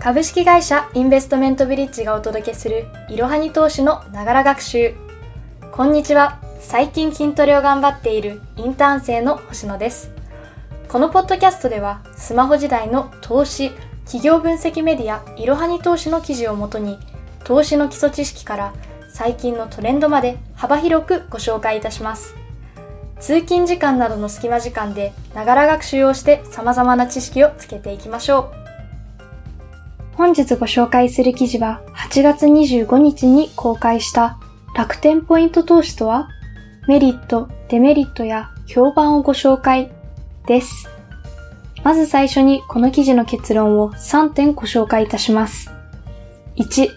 株式会社インベストメントブリッジがお届けするいろはに投資のながら学習。こんにちは。最近筋トレを頑張っているインターン生の星野です。このポッドキャストではスマホ時代の投資、企業分析メディアいろはに投資の記事をもとに投資の基礎知識から最近のトレンドまで幅広くご紹介いたします。通勤時間などの隙間時間でながら学習をして様々な知識をつけていきましょう。本日ご紹介する記事は8月25日に公開した楽天ポイント投資とはメリット、デメリットや評判をご紹介です。まず最初にこの記事の結論を3点ご紹介いたします。1、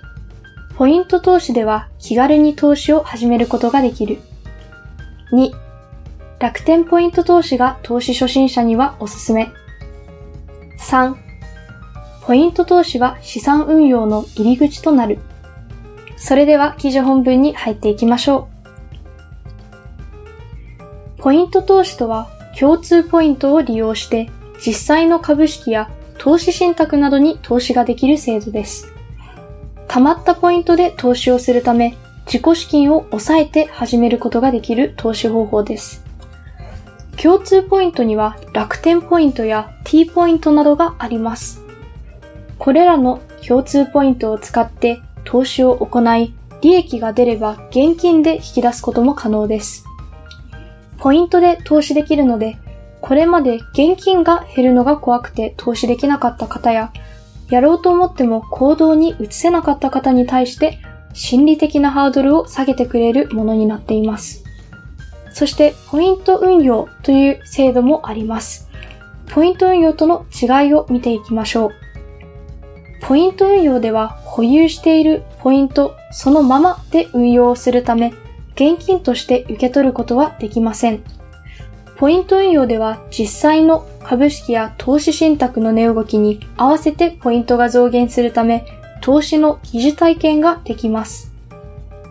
ポイント投資では気軽に投資を始めることができる。2、楽天ポイント投資が投資初心者にはおすすめ。3、ポイント投資は資産運用の入り口となる。それでは記事本文に入っていきましょう。ポイント投資とは共通ポイントを利用して実際の株式や投資信託などに投資ができる制度です。溜まったポイントで投資をするため自己資金を抑えて始めることができる投資方法です。共通ポイントには楽天ポイントや T ポイントなどがあります。これらの共通ポイントを使って投資を行い、利益が出れば現金で引き出すことも可能です。ポイントで投資できるので、これまで現金が減るのが怖くて投資できなかった方や、やろうと思っても行動に移せなかった方に対して心理的なハードルを下げてくれるものになっています。そして、ポイント運用という制度もあります。ポイント運用との違いを見ていきましょう。ポイント運用では保有しているポイントそのままで運用するため、現金として受け取ることはできません。ポイント運用では実際の株式や投資信託の値動きに合わせてポイントが増減するため、投資の疑似体験ができます。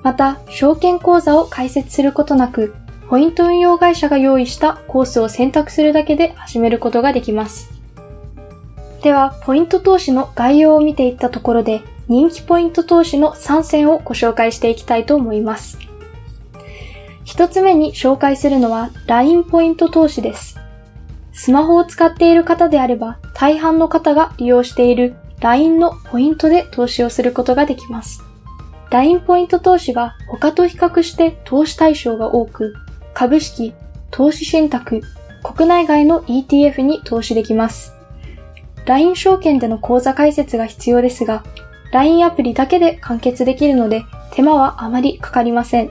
また、証券口座を開設することなく、ポイント運用会社が用意したコースを選択するだけで始めることができます。では、ポイント投資の概要を見ていったところで、人気ポイント投資の3選をご紹介していきたいと思います。一つ目に紹介するのは LINE ポイント投資です。スマホを使っている方であれば、大半の方が利用している LINE のポイントで投資をすることができます。LINE ポイント投資は他と比較して投資対象が多く、株式、投資信託、国内外の ETF に投資できます。LINE 証券での口座開設が必要ですが、LINE アプリだけで完結できるので手間はあまりかかりません。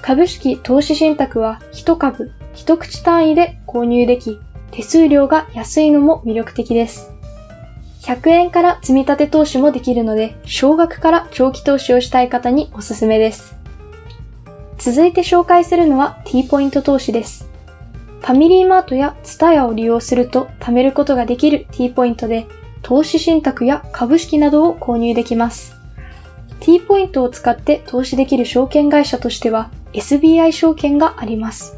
株式投資信託は1株1口単位で購入でき、手数料が安いのも魅力的です。100円から積み立て投資もできるので、少額から長期投資をしたい方におすすめです。続いて紹介するのは T ポイント投資です。ファミリーマートやツタヤを利用すると貯めることができる T ポイントで、投資信託や株式などを購入できます。T ポイントを使って投資できる証券会社としては SBI 証券があります。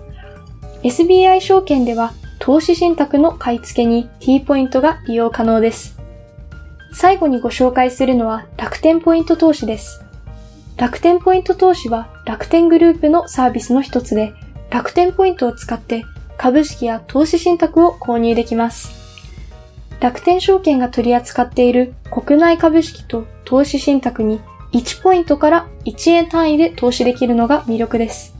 SBI 証券では投資信託の買い付けに T ポイントが利用可能です。最後にご紹介するのは楽天ポイント投資です。楽天ポイント投資は楽天グループのサービスの一つで、楽天ポイントを使って株式や投資信託を購入できます。楽天証券が取り扱っている国内株式と投資信託に1ポイントから1円単位で投資できるのが魅力です。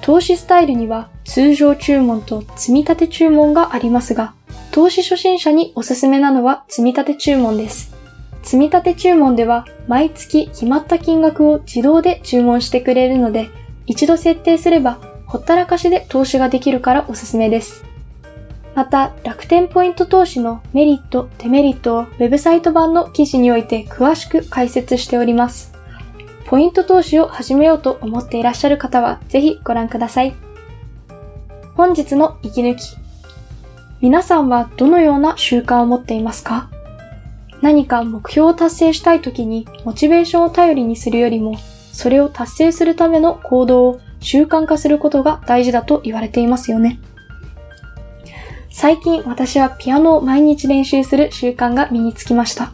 投資スタイルには通常注文と積み立て注文がありますが、投資初心者におすすめなのは積み立て注文です。積み立て注文では毎月決まった金額を自動で注文してくれるので、一度設定すればほったらかしで投資ができるからおすすめです。また、楽天ポイント投資のメリット、デメリットをウェブサイト版の記事において詳しく解説しております。ポイント投資を始めようと思っていらっしゃる方はぜひご覧ください。本日の息抜き。皆さんはどのような習慣を持っていますか？何か目標を達成したい時にモチベーションを頼りにするよりも、それを達成するための行動を習慣化することが大事だと言われていますよね。最近私はピアノを毎日練習する習慣が身につきました。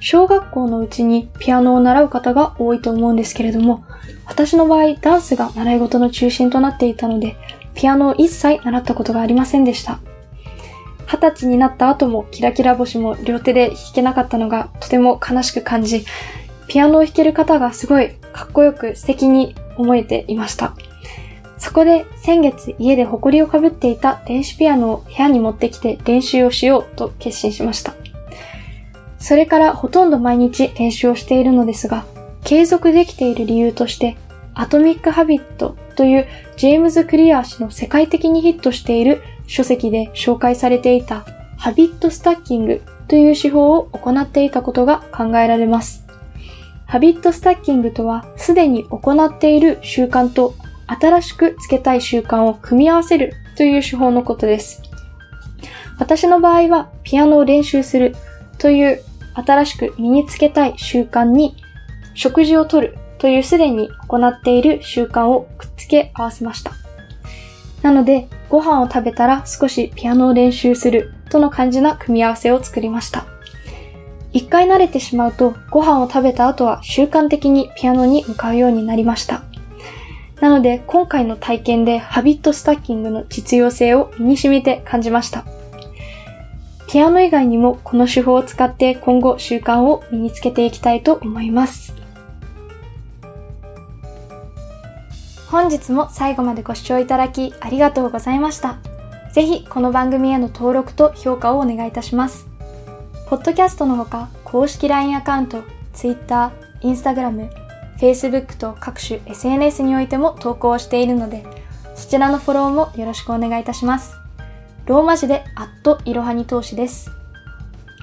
小学校のうちにピアノを習う方が多いと思うんですけれども、私の場合ダンスが習い事の中心となっていたので、ピアノを一切習ったことがありませんでした。二十歳になった後もキラキラ星も両手で弾けなかったのがとても悲しく感じ、ピアノを弾ける方がすごいかっこよく素敵に思えていました。そこで先月家で埃をかぶっていた電子ピアノを部屋に持ってきて練習をしようと決心しました。それからほとんど毎日練習をしているのですが、継続できている理由として、アトミック・ハビットというジェームズ・クリアー氏の世界的にヒットしている書籍で紹介されていたハビットスタッキングという手法を行っていたことが考えられます。ハビットスタッキングとは、すでに行っている習慣と新しくつけたい習慣を組み合わせるという手法のことです。私の場合は、ピアノを練習するという新しく身につけたい習慣に、食事をとるというすでに行っている習慣をくっつけ合わせました。なので、ご飯を食べたら少しピアノを練習するとの感じな組み合わせを作りました。一回慣れてしまうと、ご飯を食べた後は習慣的にピアノに向かうようになりました。なので、今回の体験でハビットスタッキングの実用性を身に染みて感じました。ピアノ以外にもこの手法を使って今後習慣を身につけていきたいと思います。本日も最後までご視聴いただきありがとうございました。ぜひこの番組への登録と評価をお願いいたします。ポッドキャストのほか公式 LINE アカウント、Twitter、Instagram、Facebook と各種 SNS においても投稿しているので、そちらのフォローもよろしくお願いいたします。ローマ字でアットいろはに投資です。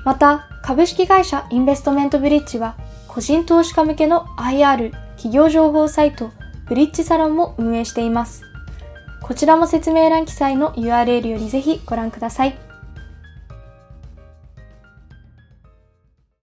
また、株式会社インベストメントブリッジは、個人投資家向けの IR 企業情報サイト、ブリッジサロンも運営しています。こちらも説明欄記載の URL よりぜひご覧ください。